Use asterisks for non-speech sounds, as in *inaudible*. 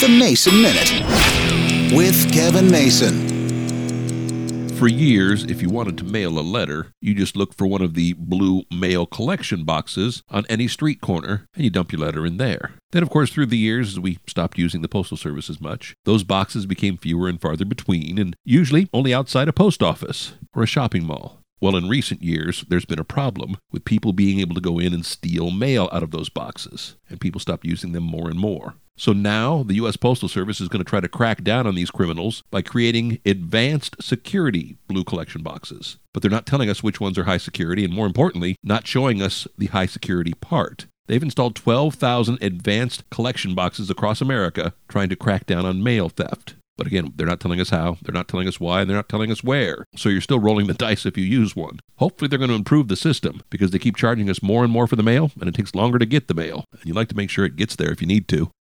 The Mason Minute with Kevin Mason. For years, if you wanted to mail a letter, you just look for one of the blue mail collection boxes on any street corner and you dump your letter in there. Then, of course, through the years, as we stopped using the Postal Service as much, those boxes became fewer and farther between, and usually only outside a post office or a shopping mall. Well, in recent years, there's been a problem with people being able to go in and steal mail out of those boxes, and people stopped using them more and more. So now the U.S. Postal Service is going to try to crack down on these criminals by creating advanced security blue collection boxes. But they're not telling us which ones are high security, and more importantly, not showing us the high security part. They've installed 12,000 advanced collection boxes across America trying to crack down on mail theft. But again, they're not telling us how, they're not telling us why, and they're not telling us where. So you're still rolling the *laughs* dice if you use one. Hopefully, they're going to improve the system because they keep charging us more and more for the mail, and it takes longer to get the mail. And you like to make sure it gets there if you need to.